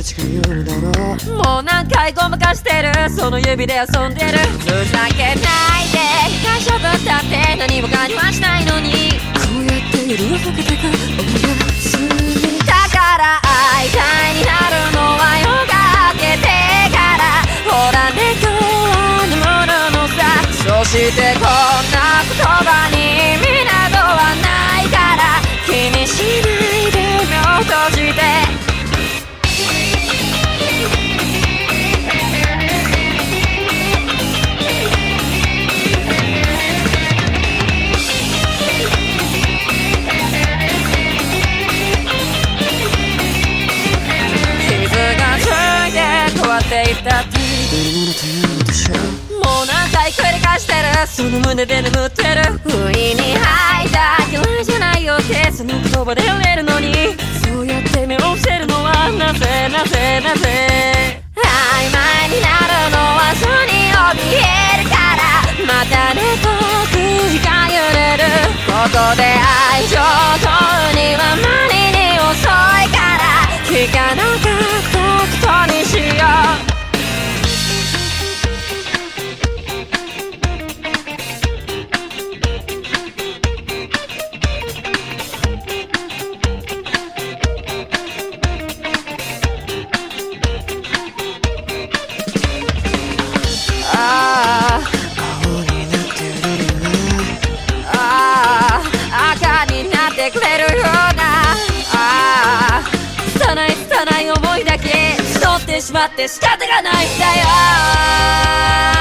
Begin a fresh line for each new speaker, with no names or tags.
違うのだろう。
もう何回ごまかしてる。その指で遊んでる。ふざけないで。大丈夫だって何も感じはしないのに。
こうやって夜をかけてかおやすみ
だから会いたいになるのは夜が明けてから。ほらね今日は眠るのさ。そしてこんな言葉にたって
誰も
う何回繰り返してるその胸で眠ってる不意に吐いた嫌い。じゃないよってその言葉で言えるのにそうやって目を伏せるのはなぜなぜなぜしまって仕方がないんだよ